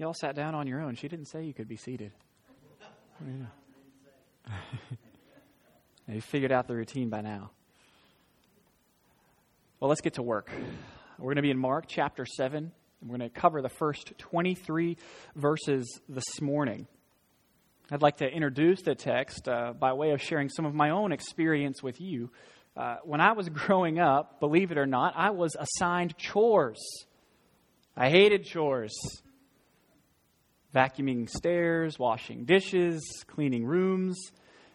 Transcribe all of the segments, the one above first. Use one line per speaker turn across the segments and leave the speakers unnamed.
Y'all sat down on your own. She didn't say you could be seated. Yeah. you figured out the routine by now. Well, let's get to work. We're going to be in Mark chapter 7. We're going to cover the first 23 verses this morning. I'd like to introduce the text uh, by way of sharing some of my own experience with you. Uh, when I was growing up, believe it or not, I was assigned chores. I hated chores. Vacuuming stairs, washing dishes, cleaning rooms.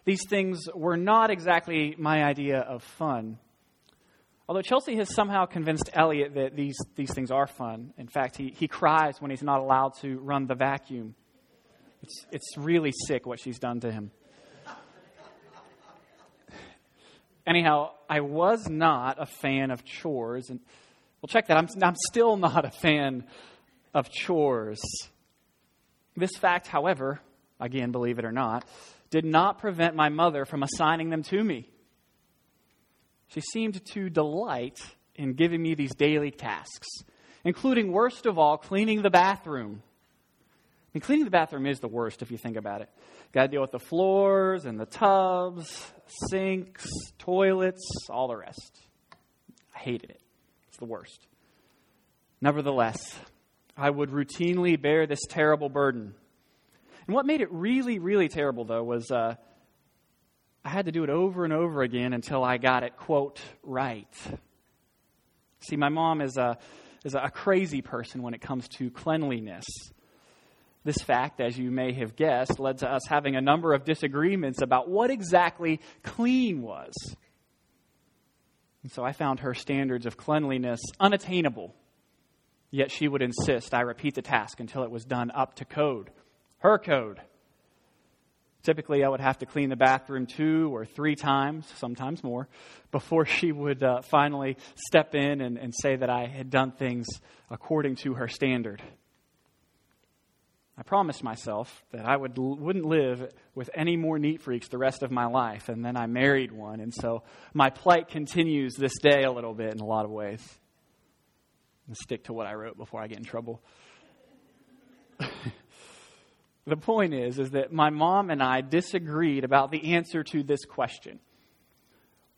These things were not exactly my idea of fun. Although Chelsea has somehow convinced Elliot that these, these things are fun. In fact, he, he cries when he's not allowed to run the vacuum. It's, it's really sick what she's done to him. Anyhow, I was not a fan of chores. And well, check that. I'm, I'm still not a fan of chores. This fact, however, again, believe it or not, did not prevent my mother from assigning them to me. She seemed to delight in giving me these daily tasks, including, worst of all, cleaning the bathroom. I mean, cleaning the bathroom is the worst if you think about it. Got to deal with the floors and the tubs, sinks, toilets, all the rest. I hated it. It's the worst. Nevertheless, I would routinely bear this terrible burden. And what made it really, really terrible, though, was uh, I had to do it over and over again until I got it, quote, right. See, my mom is a, is a crazy person when it comes to cleanliness. This fact, as you may have guessed, led to us having a number of disagreements about what exactly clean was. And so I found her standards of cleanliness unattainable. Yet she would insist I repeat the task until it was done up to code, her code. Typically, I would have to clean the bathroom two or three times, sometimes more, before she would uh, finally step in and, and say that I had done things according to her standard. I promised myself that I would, wouldn't live with any more neat freaks the rest of my life, and then I married one, and so my plight continues this day a little bit in a lot of ways. I'll stick to what I wrote before I get in trouble. The point is, is that my mom and I disagreed about the answer to this question.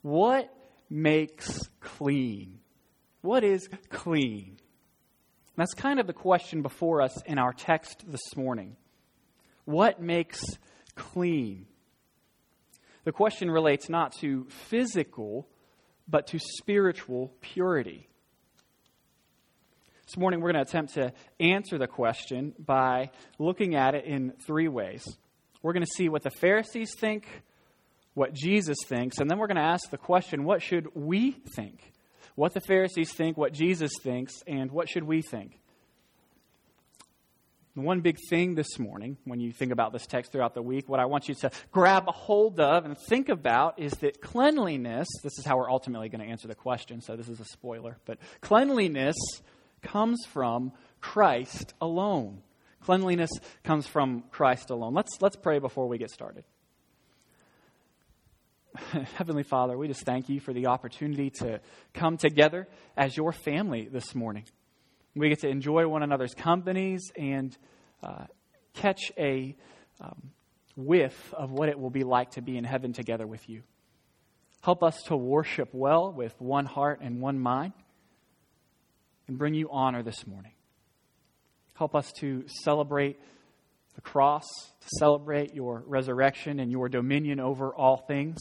What makes clean? What is clean? That's kind of the question before us in our text this morning. What makes clean? The question relates not to physical, but to spiritual purity. This morning, we're going to attempt to answer the question by looking at it in three ways. We're going to see what the Pharisees think, what Jesus thinks, and then we're going to ask the question what should we think? What the Pharisees think, what Jesus thinks, and what should we think? The one big thing this morning, when you think about this text throughout the week, what I want you to grab a hold of and think about is that cleanliness, this is how we're ultimately going to answer the question, so this is a spoiler, but cleanliness comes from Christ alone. Cleanliness comes from Christ alone. Let's, let's pray before we get started. Heavenly Father, we just thank you for the opportunity to come together as your family this morning. We get to enjoy one another's companies and uh, catch a um, whiff of what it will be like to be in heaven together with you. Help us to worship well with one heart and one mind and bring you honor this morning. Help us to celebrate the cross, to celebrate your resurrection and your dominion over all things.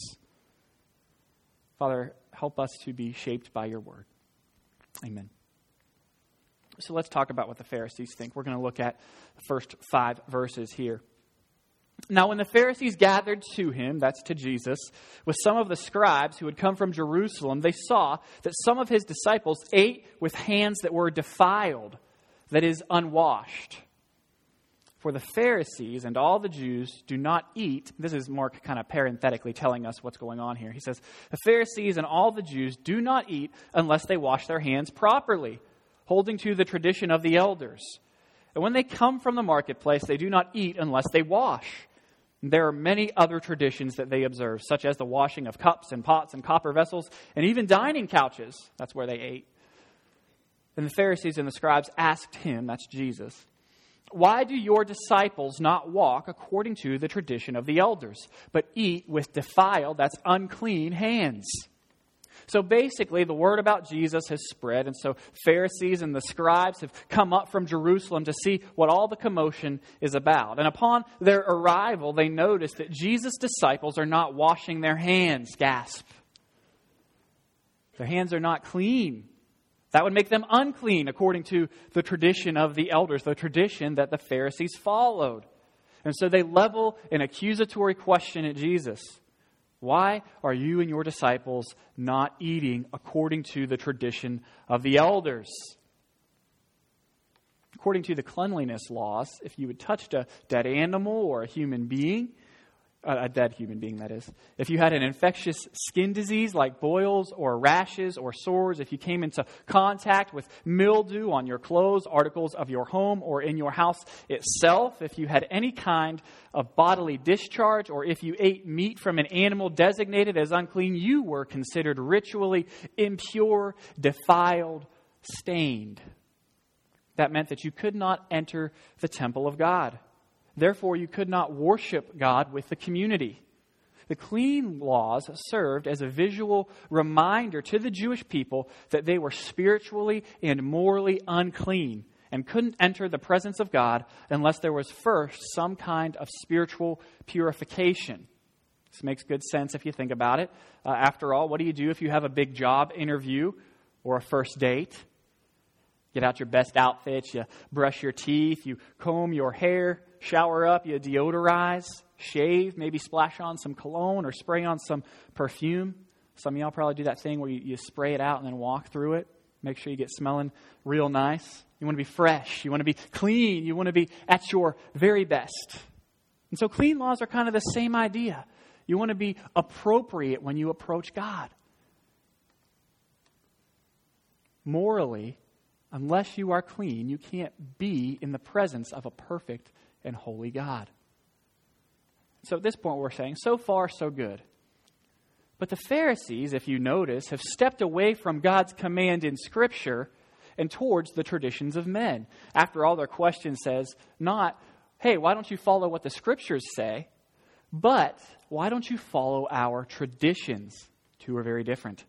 Father, help us to be shaped by your word. Amen. So let's talk about what the Pharisees think. We're going to look at the first five verses here. Now, when the Pharisees gathered to him, that's to Jesus, with some of the scribes who had come from Jerusalem, they saw that some of his disciples ate with hands that were defiled, that is, unwashed. For the Pharisees and all the Jews do not eat. This is Mark kind of parenthetically telling us what's going on here. He says, The Pharisees and all the Jews do not eat unless they wash their hands properly, holding to the tradition of the elders. And when they come from the marketplace, they do not eat unless they wash. There are many other traditions that they observe, such as the washing of cups and pots and copper vessels, and even dining couches. That's where they ate. Then the Pharisees and the scribes asked him, that's Jesus, Why do your disciples not walk according to the tradition of the elders, but eat with defiled, that's unclean, hands? So basically, the word about Jesus has spread, and so Pharisees and the scribes have come up from Jerusalem to see what all the commotion is about. And upon their arrival, they notice that Jesus' disciples are not washing their hands. Gasp. Their hands are not clean. That would make them unclean according to the tradition of the elders, the tradition that the Pharisees followed. And so they level an accusatory question at Jesus Why are you and your disciples not eating according to the tradition of the elders? According to the cleanliness laws, if you had touched a dead animal or a human being, a dead human being, that is. If you had an infectious skin disease like boils or rashes or sores, if you came into contact with mildew on your clothes, articles of your home, or in your house itself, if you had any kind of bodily discharge, or if you ate meat from an animal designated as unclean, you were considered ritually impure, defiled, stained. That meant that you could not enter the temple of God. Therefore, you could not worship God with the community. The clean laws served as a visual reminder to the Jewish people that they were spiritually and morally unclean and couldn't enter the presence of God unless there was first some kind of spiritual purification. This makes good sense if you think about it. Uh, after all, what do you do if you have a big job interview or a first date? Get out your best outfits, you brush your teeth, you comb your hair, shower up, you deodorize, shave, maybe splash on some cologne or spray on some perfume. Some of y'all probably do that thing where you, you spray it out and then walk through it. Make sure you get smelling real nice. You want to be fresh. You want to be clean. You want to be at your very best. And so, clean laws are kind of the same idea. You want to be appropriate when you approach God. Morally, unless you are clean, you can't be in the presence of a perfect and holy God. So at this point, we're saying, so far, so good. But the Pharisees, if you notice, have stepped away from God's command in Scripture and towards the traditions of men. After all, their question says not, hey, why don't you follow what the Scriptures say? But why don't you follow our traditions? Two are very different.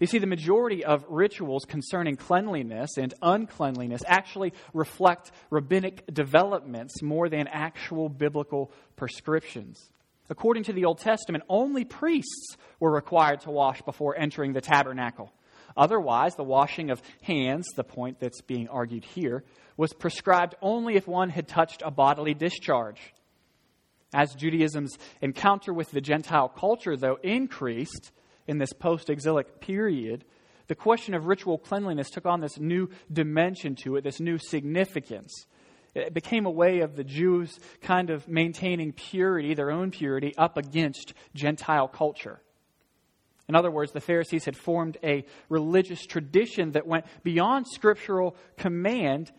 You see, the majority of rituals concerning cleanliness and uncleanliness actually reflect rabbinic developments more than actual biblical prescriptions. According to the Old Testament, only priests were required to wash before entering the tabernacle. Otherwise, the washing of hands, the point that's being argued here, was prescribed only if one had touched a bodily discharge. As Judaism's encounter with the Gentile culture, though, increased, in this post exilic period, the question of ritual cleanliness took on this new dimension to it, this new significance. It became a way of the Jews kind of maintaining purity, their own purity, up against Gentile culture. In other words, the Pharisees had formed a religious tradition that went beyond scriptural command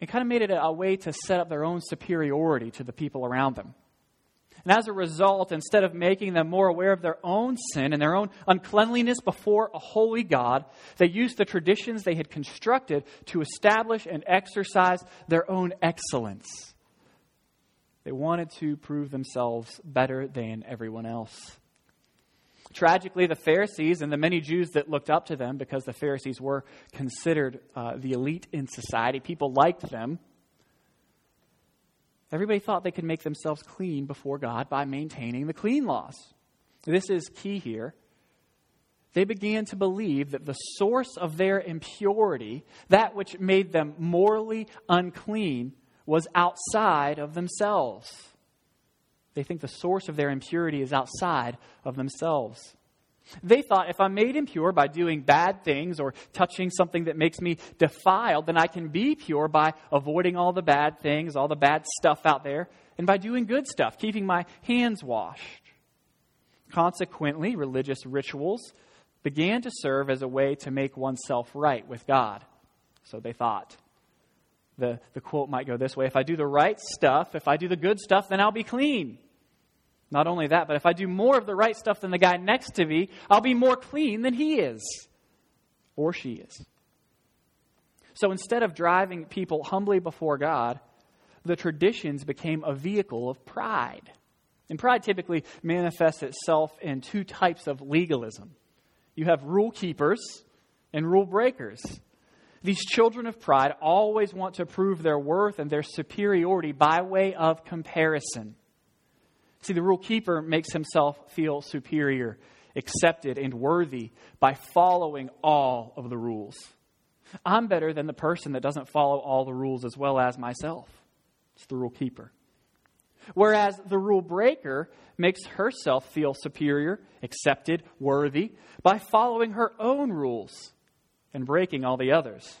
and kind of made it a way to set up their own superiority to the people around them. And as a result, instead of making them more aware of their own sin and their own uncleanliness before a holy God, they used the traditions they had constructed to establish and exercise their own excellence. They wanted to prove themselves better than everyone else. Tragically, the Pharisees and the many Jews that looked up to them, because the Pharisees were considered uh, the elite in society, people liked them Everybody thought they could make themselves clean before God by maintaining the clean laws. This is key here. They began to believe that the source of their impurity, that which made them morally unclean, was outside of themselves. They think the source of their impurity is outside of themselves. They thought if I'm made impure by doing bad things or touching something that makes me defiled, then I can be pure by avoiding all the bad things, all the bad stuff out there, and by doing good stuff, keeping my hands washed. Consequently, religious rituals began to serve as a way to make oneself right with God. So they thought. The, the quote might go this way If I do the right stuff, if I do the good stuff, then I'll be clean. Not only that, but if I do more of the right stuff than the guy next to me, I'll be more clean than he is or she is. So instead of driving people humbly before God, the traditions became a vehicle of pride. And pride typically manifests itself in two types of legalism you have rule keepers and rule breakers. These children of pride always want to prove their worth and their superiority by way of comparison. See, the rule keeper makes himself feel superior, accepted, and worthy by following all of the rules. I'm better than the person that doesn't follow all the rules as well as myself. It's the rule keeper. Whereas the rule breaker makes herself feel superior, accepted, worthy by following her own rules and breaking all the others.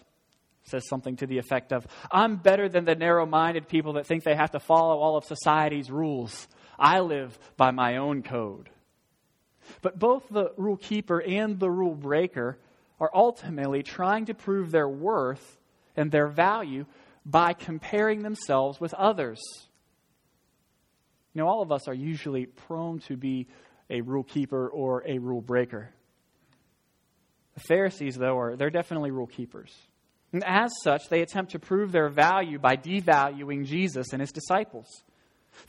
says something to the effect of I'm better than the narrow minded people that think they have to follow all of society's rules. I live by my own code. But both the rule keeper and the rule breaker are ultimately trying to prove their worth and their value by comparing themselves with others. You know, all of us are usually prone to be a rule keeper or a rule breaker. The Pharisees, though, are they're definitely rule keepers. And as such, they attempt to prove their value by devaluing Jesus and his disciples.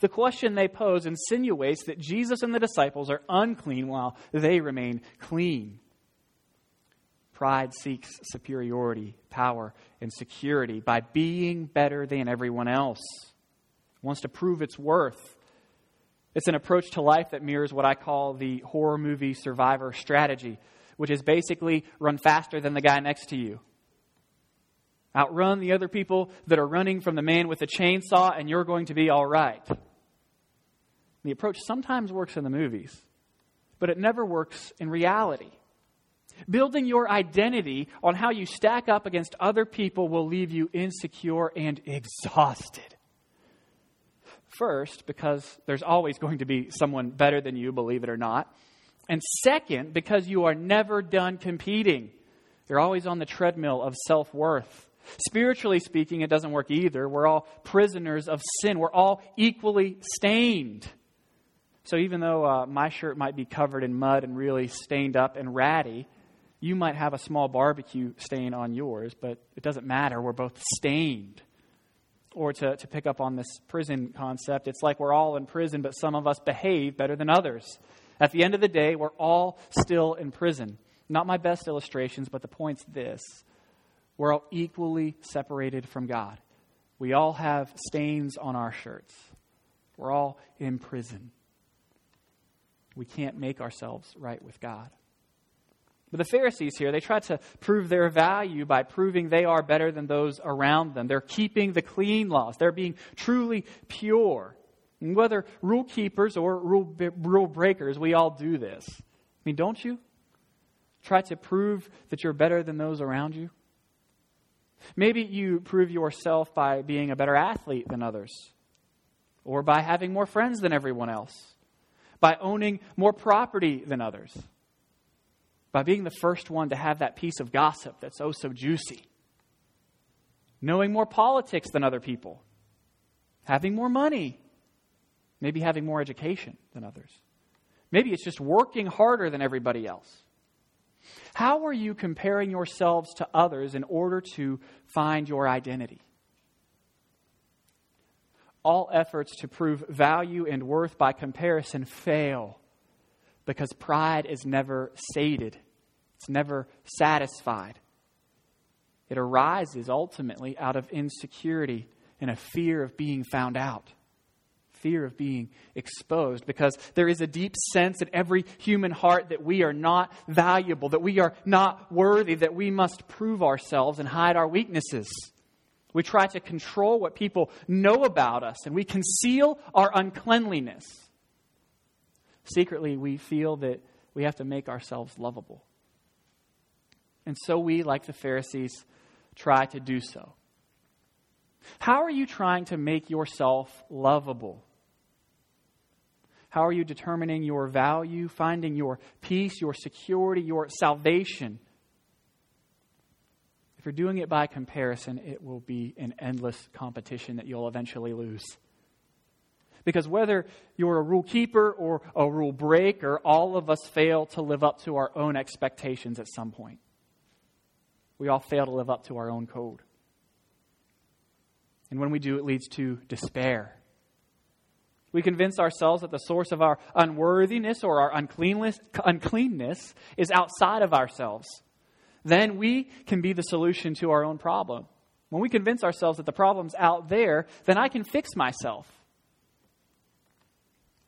The question they pose insinuates that Jesus and the disciples are unclean while they remain clean. Pride seeks superiority, power, and security by being better than everyone else. It wants to prove its worth. It's an approach to life that mirrors what I call the horror movie survivor strategy, which is basically run faster than the guy next to you. Outrun the other people that are running from the man with the chainsaw, and you're going to be all right. The approach sometimes works in the movies, but it never works in reality. Building your identity on how you stack up against other people will leave you insecure and exhausted. First, because there's always going to be someone better than you, believe it or not. And second, because you are never done competing. You're always on the treadmill of self worth. Spiritually speaking, it doesn't work either. We're all prisoners of sin, we're all equally stained. So even though uh, my shirt might be covered in mud and really stained up and ratty, you might have a small barbecue stain on yours, but it doesn't matter. We're both stained. Or to, to pick up on this prison concept, it's like we're all in prison, but some of us behave better than others. At the end of the day, we're all still in prison. Not my best illustrations, but the point's this we're all equally separated from God. We all have stains on our shirts. We're all in prison. We can't make ourselves right with God. But the Pharisees here, they try to prove their value by proving they are better than those around them. They're keeping the clean laws, they're being truly pure. And whether rule keepers or rule, rule breakers, we all do this. I mean, don't you? Try to prove that you're better than those around you. Maybe you prove yourself by being a better athlete than others, or by having more friends than everyone else, by owning more property than others by being the first one to have that piece of gossip that's oh so juicy, knowing more politics than other people, having more money, maybe having more education than others. Maybe it's just working harder than everybody else. How are you comparing yourselves to others in order to find your identity? All efforts to prove value and worth by comparison fail because pride is never sated. It's never satisfied. It arises ultimately out of insecurity and a fear of being found out, fear of being exposed, because there is a deep sense in every human heart that we are not valuable, that we are not worthy, that we must prove ourselves and hide our weaknesses. We try to control what people know about us, and we conceal our uncleanliness. Secretly, we feel that we have to make ourselves lovable. And so we, like the Pharisees, try to do so. How are you trying to make yourself lovable? How are you determining your value, finding your peace, your security, your salvation? If you're doing it by comparison, it will be an endless competition that you'll eventually lose. Because whether you're a rule keeper or a rule breaker, all of us fail to live up to our own expectations at some point. We all fail to live up to our own code. And when we do, it leads to despair. We convince ourselves that the source of our unworthiness or our uncleanness, uncleanness is outside of ourselves. Then we can be the solution to our own problem. When we convince ourselves that the problem's out there, then I can fix myself.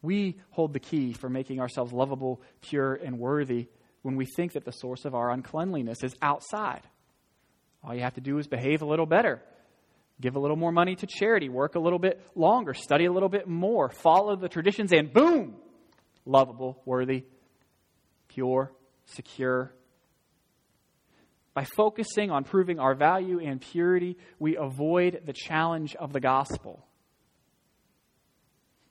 We hold the key for making ourselves lovable, pure, and worthy when we think that the source of our uncleanliness is outside. All you have to do is behave a little better, give a little more money to charity, work a little bit longer, study a little bit more, follow the traditions, and boom, lovable, worthy, pure, secure. By focusing on proving our value and purity, we avoid the challenge of the gospel.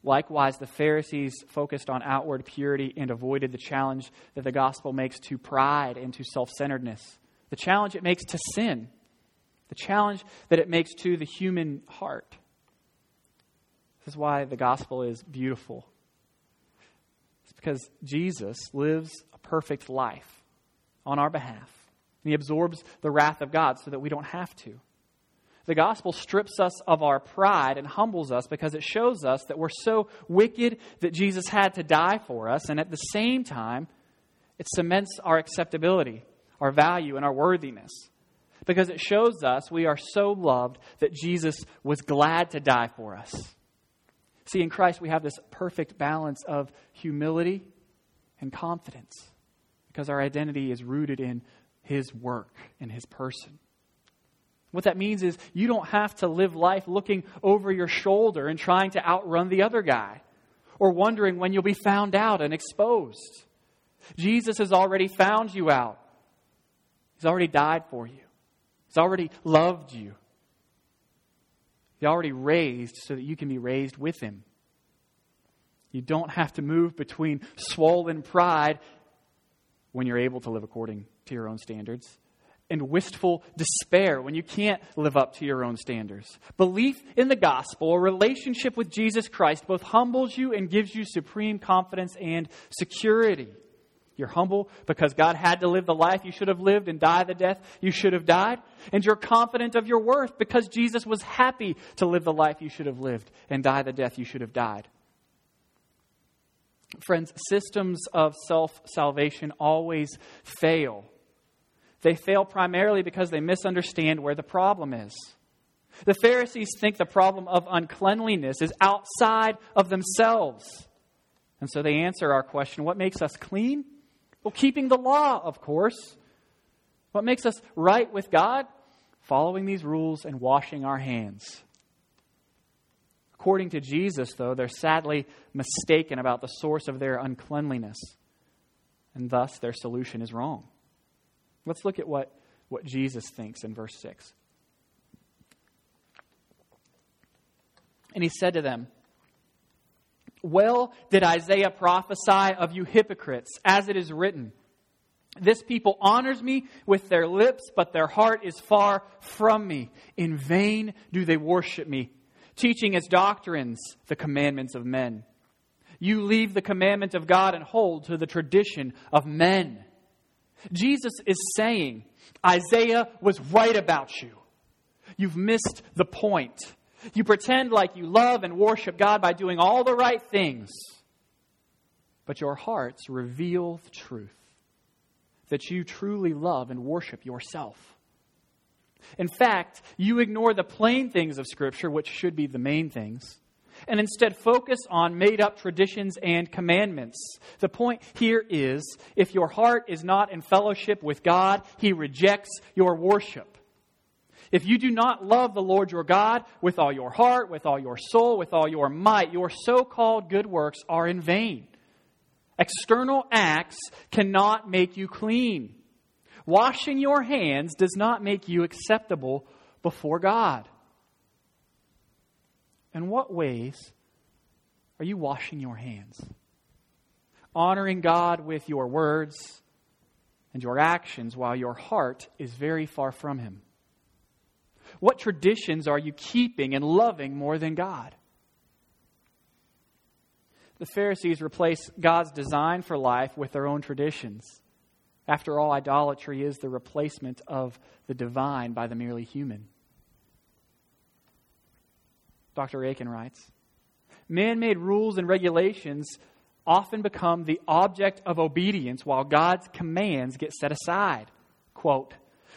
Likewise, the Pharisees focused on outward purity and avoided the challenge that the gospel makes to pride and to self centeredness, the challenge it makes to sin, the challenge that it makes to the human heart. This is why the gospel is beautiful. It's because Jesus lives a perfect life on our behalf, and he absorbs the wrath of God so that we don't have to. The gospel strips us of our pride and humbles us because it shows us that we're so wicked that Jesus had to die for us, and at the same time, it cements our acceptability, our value, and our worthiness. Because it shows us we are so loved that Jesus was glad to die for us. See, in Christ, we have this perfect balance of humility and confidence because our identity is rooted in His work and His person. What that means is you don't have to live life looking over your shoulder and trying to outrun the other guy or wondering when you'll be found out and exposed. Jesus has already found you out. He's already died for you. Already loved you. He already raised so that you can be raised with him. You don't have to move between swollen pride when you're able to live according to your own standards and wistful despair when you can't live up to your own standards. Belief in the gospel, a relationship with Jesus Christ, both humbles you and gives you supreme confidence and security. You're humble because God had to live the life you should have lived and die the death you should have died. And you're confident of your worth because Jesus was happy to live the life you should have lived and die the death you should have died. Friends, systems of self salvation always fail they fail primarily because they misunderstand where the problem is. The Pharisees think the problem of uncleanliness is outside of themselves. And so they answer our question what makes us clean? Well, keeping the law, of course. What makes us right with God? Following these rules and washing our hands. According to Jesus, though, they're sadly mistaken about the source of their uncleanliness, and thus their solution is wrong. Let's look at what, what Jesus thinks in verse 6. And he said to them, Well did Isaiah prophesy of you hypocrites, as it is written. This people honors me with their lips, but their heart is far from me. In vain do they worship me, teaching as doctrines the commandments of men. You leave the commandment of God and hold to the tradition of men. Jesus is saying, Isaiah was right about you. You've missed the point. You pretend like you love and worship God by doing all the right things, but your hearts reveal the truth that you truly love and worship yourself. In fact, you ignore the plain things of Scripture, which should be the main things, and instead focus on made up traditions and commandments. The point here is if your heart is not in fellowship with God, He rejects your worship. If you do not love the Lord your God with all your heart, with all your soul, with all your might, your so called good works are in vain. External acts cannot make you clean. Washing your hands does not make you acceptable before God. In what ways are you washing your hands? Honoring God with your words and your actions while your heart is very far from Him? What traditions are you keeping and loving more than God? The Pharisees replace God's design for life with their own traditions. After all, idolatry is the replacement of the divine by the merely human. Dr. Akin writes Man made rules and regulations often become the object of obedience while God's commands get set aside. Quote,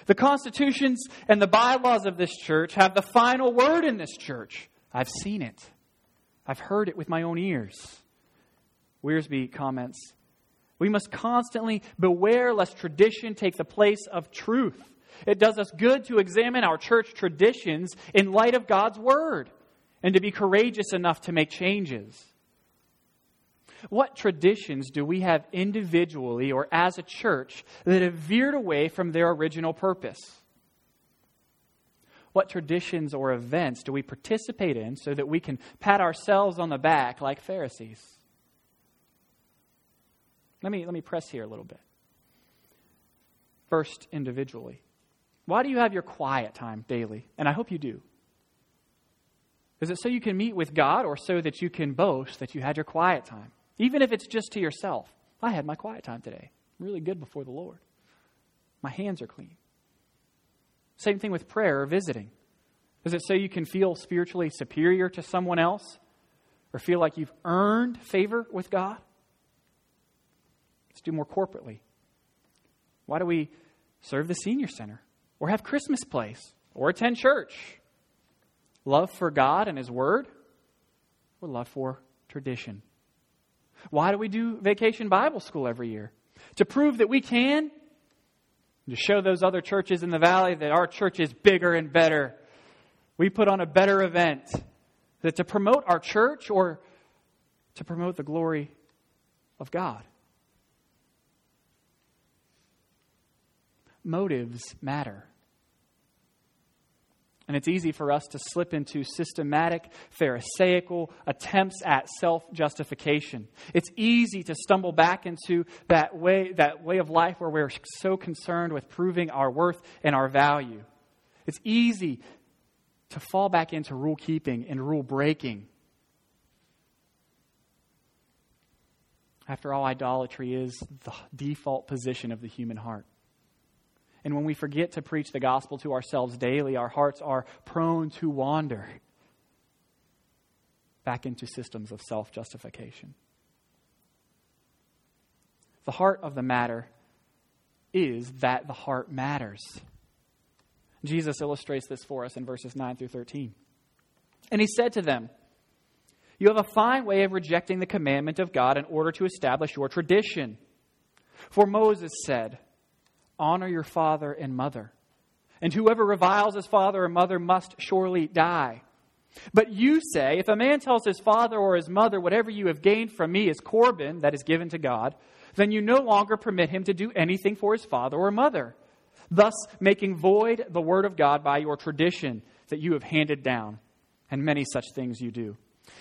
the constitutions and the bylaws of this church have the final word in this church. I've seen it. I've heard it with my own ears. Wiersbe comments We must constantly beware lest tradition take the place of truth. It does us good to examine our church traditions in light of God's word and to be courageous enough to make changes. What traditions do we have individually or as a church that have veered away from their original purpose? What traditions or events do we participate in so that we can pat ourselves on the back like Pharisees? Let me, let me press here a little bit. First, individually. Why do you have your quiet time daily? And I hope you do. Is it so you can meet with God or so that you can boast that you had your quiet time? Even if it's just to yourself. I had my quiet time today. Really good before the Lord. My hands are clean. Same thing with prayer or visiting. Is it so you can feel spiritually superior to someone else or feel like you've earned favor with God? Let's do more corporately. Why do we serve the senior center or have Christmas place or attend church? Love for God and His Word or love for tradition? Why do we do vacation Bible school every year? To prove that we can, to show those other churches in the valley that our church is bigger and better. We put on a better event. That to promote our church or to promote the glory of God. Motives matter. And it's easy for us to slip into systematic, Pharisaical attempts at self justification. It's easy to stumble back into that way, that way of life where we're so concerned with proving our worth and our value. It's easy to fall back into rule keeping and rule breaking. After all, idolatry is the default position of the human heart. And when we forget to preach the gospel to ourselves daily, our hearts are prone to wander back into systems of self justification. The heart of the matter is that the heart matters. Jesus illustrates this for us in verses 9 through 13. And he said to them, You have a fine way of rejecting the commandment of God in order to establish your tradition. For Moses said, Honor your father and mother. And whoever reviles his father or mother must surely die. But you say, if a man tells his father or his mother, whatever you have gained from me is Corban, that is given to God, then you no longer permit him to do anything for his father or mother, thus making void the word of God by your tradition that you have handed down. And many such things you do.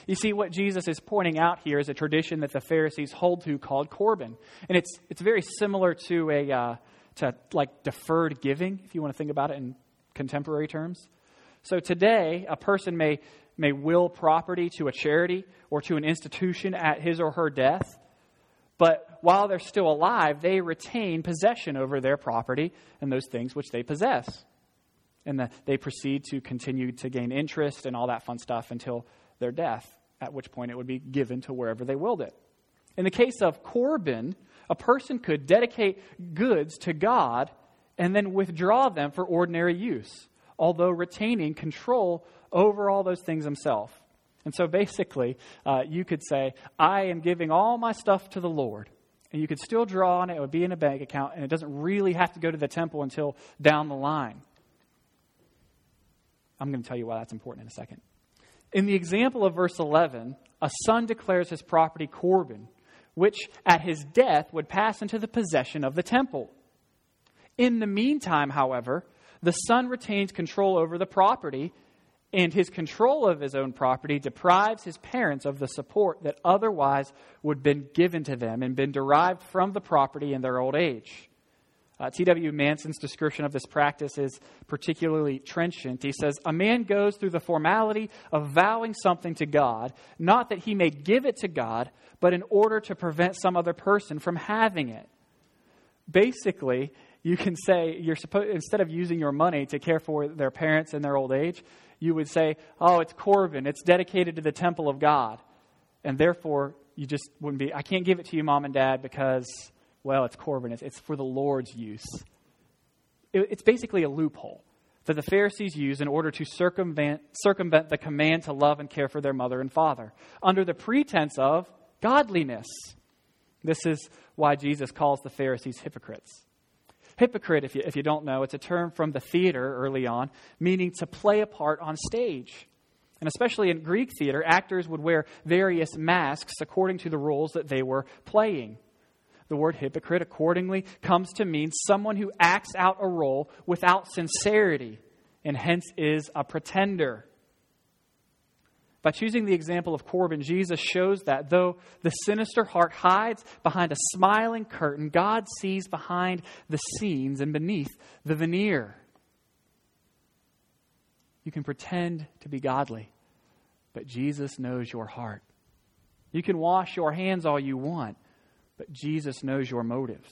You see, what Jesus is pointing out here is a tradition that the Pharisees hold to called Corban. And it's, it's very similar to a, uh, to like deferred giving, if you want to think about it in contemporary terms. So today, a person may, may will property to a charity or to an institution at his or her death, but while they're still alive, they retain possession over their property and those things which they possess. And the, they proceed to continue to gain interest and all that fun stuff until their death, at which point it would be given to wherever they willed it. In the case of Corban, a person could dedicate goods to God and then withdraw them for ordinary use, although retaining control over all those things himself. And so basically, uh, you could say, I am giving all my stuff to the Lord. And you could still draw on it, it would be in a bank account, and it doesn't really have to go to the temple until down the line. I'm going to tell you why that's important in a second. In the example of verse 11, a son declares his property Corban, which at his death would pass into the possession of the temple. In the meantime, however, the son retains control over the property, and his control of his own property deprives his parents of the support that otherwise would have been given to them and been derived from the property in their old age. Uh, T.W. Manson's description of this practice is particularly trenchant. He says, A man goes through the formality of vowing something to God, not that he may give it to God, but in order to prevent some other person from having it. basically, you can say you're supposed instead of using your money to care for their parents in their old age, you would say, "Oh, it's Corban. It's dedicated to the temple of God." And therefore, you just wouldn't be I can't give it to you mom and dad because well, it's Corban. It's, for the Lord's use. It, it's basically a loophole that the Pharisees used in order to circumvent, circumvent the command to love and care for their mother and father under the pretense of godliness. This is why Jesus calls the Pharisees hypocrites. Hypocrite, if you, if you don't know, it's a term from the theater early on, meaning to play a part on stage. And especially in Greek theater, actors would wear various masks according to the roles that they were playing. The word hypocrite, accordingly, comes to mean someone who acts out a role without sincerity and hence is a pretender. By choosing the example of Corban, Jesus shows that though the sinister heart hides behind a smiling curtain, God sees behind the scenes and beneath the veneer. You can pretend to be godly, but Jesus knows your heart. You can wash your hands all you want, but Jesus knows your motives.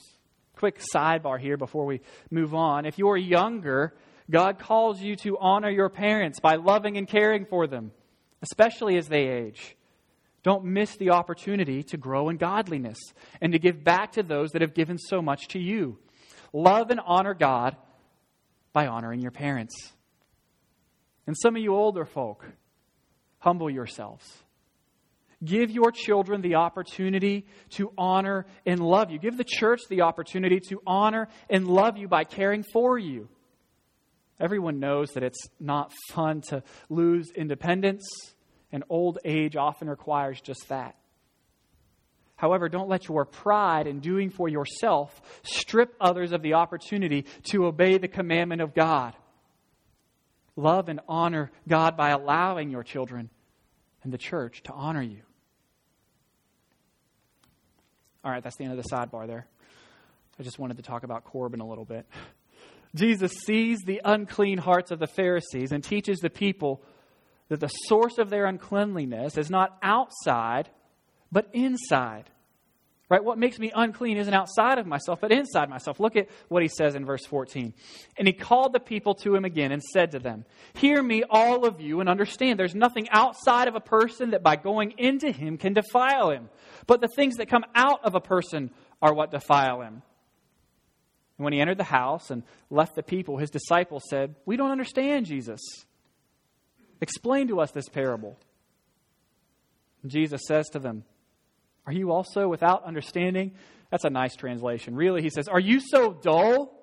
Quick sidebar here before we move on. If you're younger, God calls you to honor your parents by loving and caring for them especially as they age. Don't miss the opportunity to grow in godliness and to give back to those that have given so much to you. Love and honor God by honoring your parents. And some of you older folk, humble yourselves. Give your children the opportunity to honor and love you. Give the church the opportunity to honor and love you by caring for you. Everyone knows that it's not fun to lose independence, and old age often requires just that. However, don't let your pride in doing for yourself strip others of the opportunity to obey the commandment of God. Love and honor God by allowing your children and the church to honor you. All right, that's the end of the sidebar there. I just wanted to talk about Corban a little bit. Jesus sees the unclean hearts of the Pharisees and teaches the people that the source of their uncleanliness is not outside, but inside. Right? What makes me unclean isn't outside of myself, but inside myself. Look at what he says in verse 14. And he called the people to him again and said to them, Hear me, all of you, and understand there's nothing outside of a person that by going into him can defile him. But the things that come out of a person are what defile him. And when he entered the house and left the people, his disciples said, We don't understand Jesus. Explain to us this parable. And Jesus says to them, Are you also without understanding? That's a nice translation. Really, he says, Are you so dull?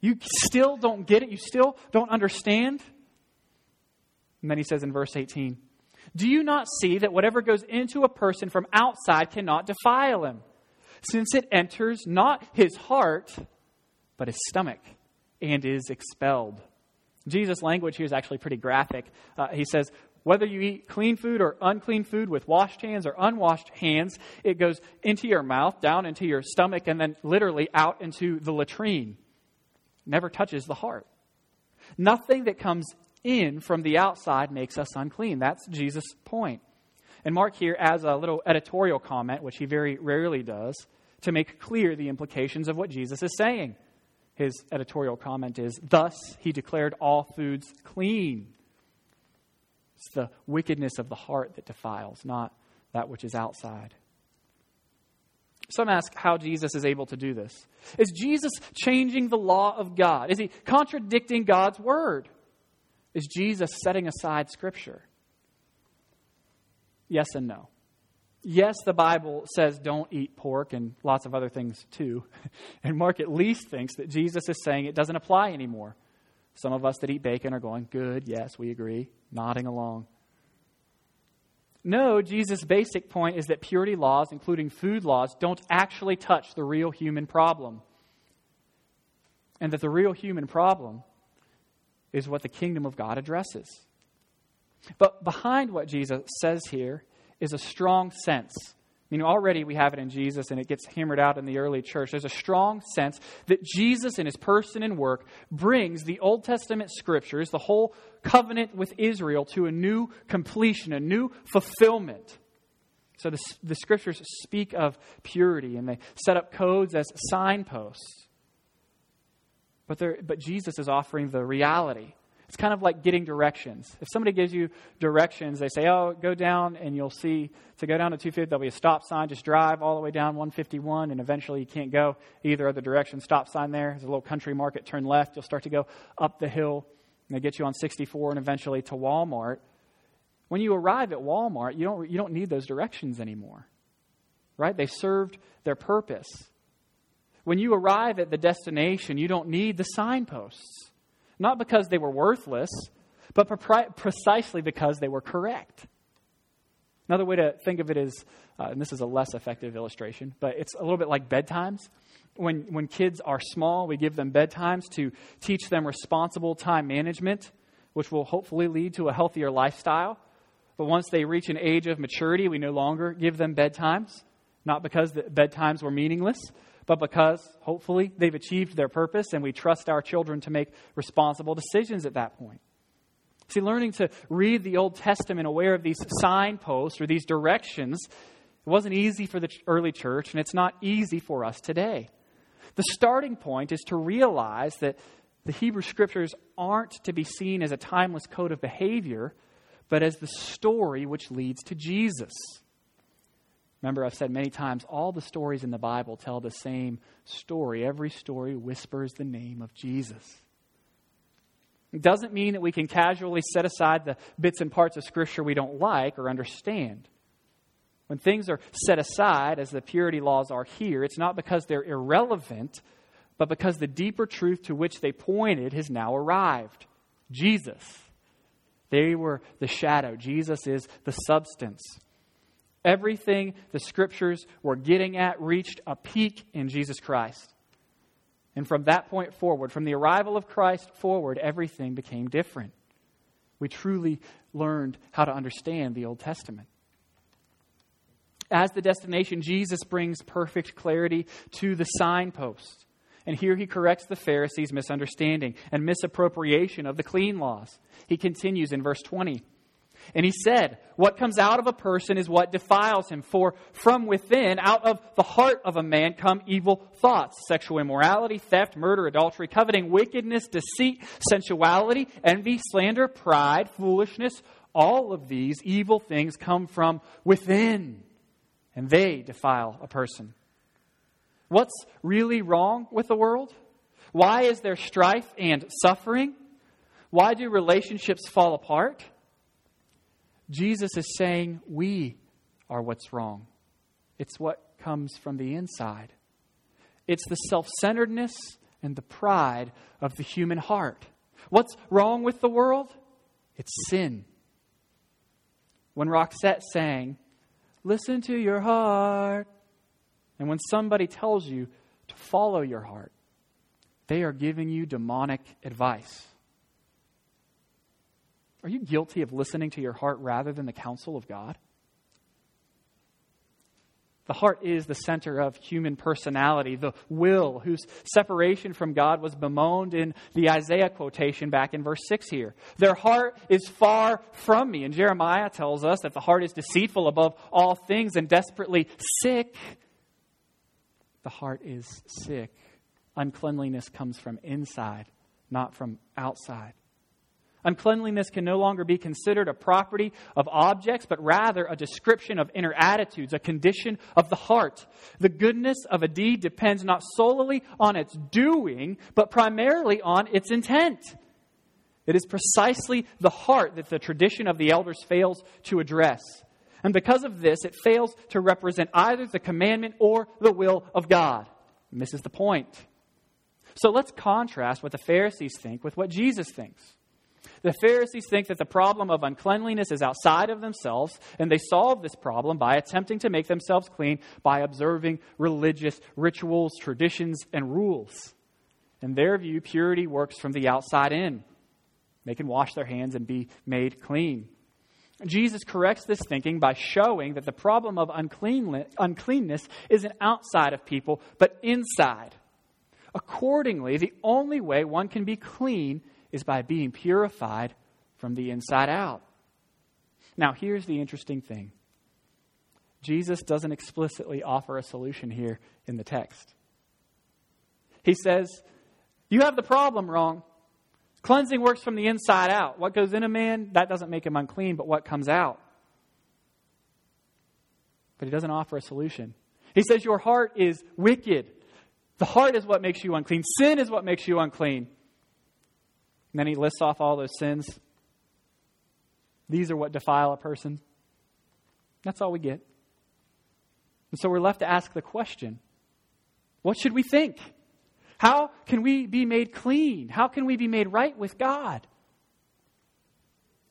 You still don't get it? You still don't understand? And then he says in verse 18, Do you not see that whatever goes into a person from outside cannot defile him? since it enters not his heart, but his stomach, and is expelled. Jesus' language here is actually pretty graphic. Uh, he says, whether you eat clean food or unclean food with washed hands or unwashed hands, it goes into your mouth, down into your stomach, and then literally out into the latrine. Never touches the heart. Nothing that comes in from the outside makes us unclean. That's Jesus' point. And Mark here adds a little editorial comment, which he very rarely does, to make clear the implications of what Jesus is saying. His editorial comment is Thus he declared all foods clean. It's the wickedness of the heart that defiles, not that which is outside. Some ask how Jesus is able to do this. Is Jesus changing the law of God? Is he contradicting God's word? Is Jesus setting aside Scripture? Yes and no. Yes, the Bible says don't eat pork and lots of other things too. And Mark at least thinks that Jesus is saying it doesn't apply anymore. Some of us that eat bacon are going, good, yes, we agree, nodding along. No, Jesus' basic point is that purity laws, including food laws, don't actually touch the real human problem. And that the real human problem is what the kingdom of God addresses. But behind what Jesus says here is a strong sense. You know, already we have it in Jesus and it gets hammered out in the early church. There's a strong sense that Jesus in his person and work brings the Old Testament scriptures, the whole covenant with Israel, to a new completion, a new fulfillment. So the, the scriptures speak of purity and they set up codes as signposts. But, but Jesus is offering the reality. It's kind of like getting directions. If somebody gives you directions, they say, oh, go down and you'll see, to go down to 250, there'll be a stop sign. Just drive all the way down 151 and eventually you can't go either other direction. Stop sign there. There's a little country market. Turn left. You'll start to go up the hill and they get you on 64 and eventually to Walmart. When you arrive at Walmart, you don't, you don't need those directions anymore, right? They served their purpose. When you arrive at the destination, you don't need the signposts, not because they were worthless, but precisely because they were correct. Another way to think of it is, uh, and this is a less effective illustration, but it's a little bit like bedtimes. When, when kids are small, we give them bedtimes to teach them responsible time management, which will hopefully lead to a healthier lifestyle. But once they reach an age of maturity, we no longer give them bedtimes, not because the bedtimes were meaningless, but because hopefully they've achieved their purpose and we trust our children to make responsible decisions at that point. See, learning to read the Old Testament aware of these signposts or these directions, it wasn't easy for the early church, and it's not easy for us today. The starting point is to realize that the Hebrew Scriptures aren't to be seen as a timeless code of behavior, but as the story which leads to Jesus. Remember, I've said many times, all the stories in the Bible tell the same story. Every story whispers the name of Jesus. It doesn't mean that we can casually set aside the bits and parts of Scripture we don't like or understand. When things are set aside, as the purity laws are here, it's not because they're irrelevant, but because the deeper truth to which they pointed has now arrived Jesus. They were the shadow. Jesus is the substance. Everything the scriptures were getting at reached a peak in Jesus Christ. And from that point forward, from the arrival of Christ forward, everything became different. We truly learned how to understand the Old Testament. As the destination, Jesus brings perfect clarity to the signpost. And here he corrects the Pharisees' misunderstanding and misappropriation of the clean laws. He continues in verse 20. And he said, What comes out of a person is what defiles him. For from within, out of the heart of a man, come evil thoughts sexual immorality, theft, murder, adultery, coveting, wickedness, deceit, sensuality, envy, slander, pride, foolishness. All of these evil things come from within, and they defile a person. What's really wrong with the world? Why is there strife and suffering? Why do relationships fall apart? Jesus is saying we are what's wrong. It's what comes from the inside. It's the self centeredness and the pride of the human heart. What's wrong with the world? It's sin. When Roxette sang, Listen to your heart, and when somebody tells you to follow your heart, they are giving you demonic advice. Are you guilty of listening to your heart rather than the counsel of God? The heart is the center of human personality, the will, whose separation from God was bemoaned in the Isaiah quotation back in verse 6 here. Their heart is far from me. And Jeremiah tells us that the heart is deceitful above all things and desperately sick. The heart is sick. Uncleanliness comes from inside, not from outside. Uncleanliness can no longer be considered a property of objects, but rather a description of inner attitudes, a condition of the heart. The goodness of a deed depends not solely on its doing, but primarily on its intent. It is precisely the heart that the tradition of the elders fails to address. And because of this, it fails to represent either the commandment or the will of God. Is the point. So let's contrast what the Pharisees think with what Jesus thinks. The Pharisees think that the problem of uncleanliness is outside of themselves, and they solve this problem by attempting to make themselves clean by observing religious rituals, traditions, and rules. In their view, purity works from the outside in. They can wash their hands and be made clean. Jesus corrects this thinking by showing that the problem of uncleanness isn't outside of people, but inside. Accordingly, the only way one can be clean is by being purified from the inside out. Now, here's the interesting thing Jesus doesn't explicitly offer a solution here in the text. He says, You have the problem wrong. Cleansing works from the inside out. What goes in a man, that doesn't make him unclean, but what comes out. But he doesn't offer a solution. He says, Your heart is wicked. The heart is what makes you unclean. Sin is what makes you unclean. And then he lists off all those sins. These are what defile a person. That's all we get. And so we're left to ask the question what should we think? How can we be made clean? How can we be made right with God?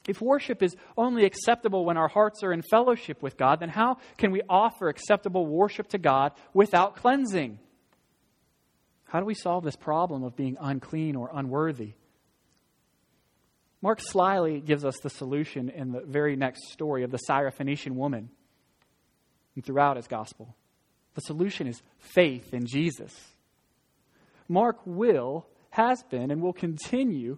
If worship is only acceptable when our hearts are in fellowship with God, then how can we offer acceptable worship to God without cleansing? How do we solve this problem of being unclean or unworthy? Mark slyly gives us the solution in the very next story of the Syrophoenician woman and throughout his gospel. The solution is faith in Jesus. Mark will, has been, and will continue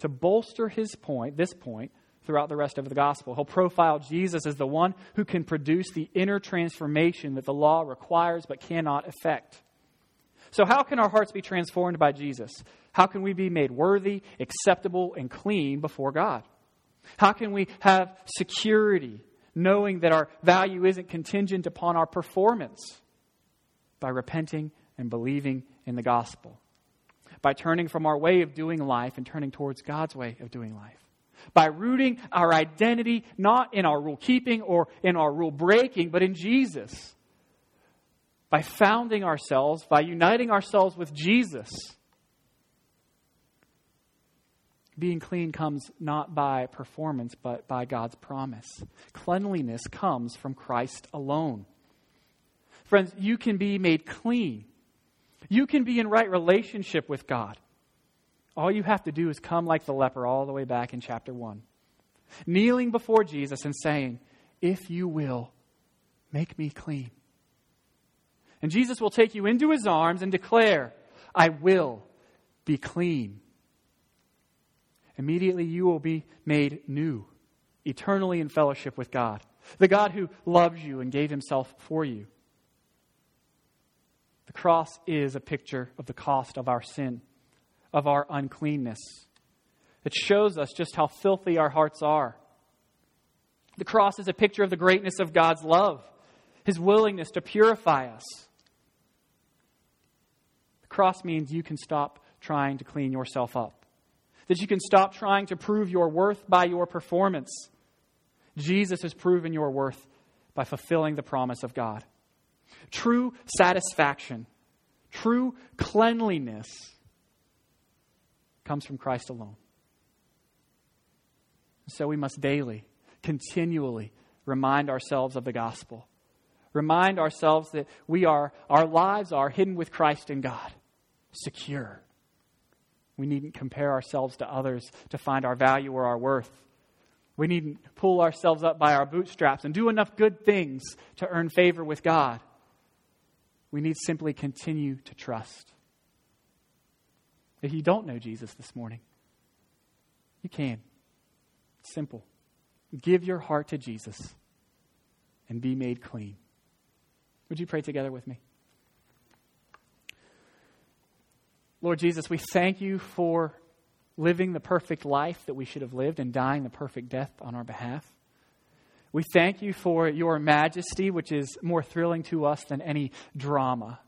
to bolster his point, this point, throughout the rest of the gospel. He'll profile Jesus as the one who can produce the inner transformation that the law requires but cannot effect. So, how can our hearts be transformed by Jesus? How can we be made worthy, acceptable, and clean before God? How can we have security, knowing that our value isn't contingent upon our performance? By repenting and believing in the gospel. By turning from our way of doing life and turning towards God's way of doing life. By rooting our identity not in our rule keeping or in our rule breaking, but in Jesus by founding ourselves, by uniting ourselves with Jesus. Being clean comes not by performance, but by God's promise. Cleanliness comes from Christ alone. Friends, you can be made clean. You can be in right relationship with God. All you have to do is come like the leper all the way back in chapter 1, kneeling before Jesus and saying, If you will, make me clean. And Jesus will take you into his arms and declare, I will be clean. Immediately you will be made new, eternally in fellowship with God, the God who loves you and gave himself for you. The cross is a picture of the cost of our sin, of our uncleanness. It shows us just how filthy our hearts are. The cross is a picture of the greatness of God's love, his willingness to purify us. The cross means you can stop trying to clean yourself up, that you can stop trying to prove your worth by your performance. Jesus has proven your worth by fulfilling the promise of God. True satisfaction, true cleanliness comes from Christ alone. So we must daily, continually remind ourselves of the gospel. Remind ourselves that we are our lives are hidden with Christ in God secure. We needn't compare ourselves to others to find our value or our worth. We needn't pull ourselves up by our bootstraps and do enough good things to earn favor with God. We need simply continue to trust. If you don't know Jesus this morning, you can. It's simple. Give your heart to Jesus and be made clean. Would you pray together with me? Lord Jesus, we thank you for living the perfect life that we should have lived and dying the perfect death on our behalf. We thank you for your majesty, which is more thrilling to us than any drama.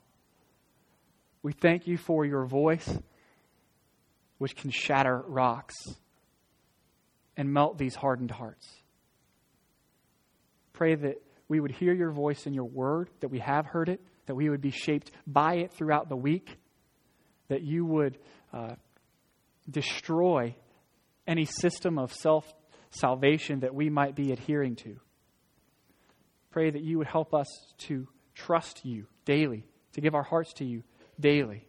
We thank you for your voice, which can shatter rocks and melt these hardened hearts. Pray that we would hear your voice in your word, that we have heard it, that we would be shaped by it throughout the week that you would uh, destroy any system of self salvation that we might be adhering to. Pray that you would help us to trust you daily, to give our hearts to you daily.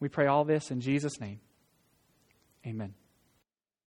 We pray all this in Jesus' name. Amen.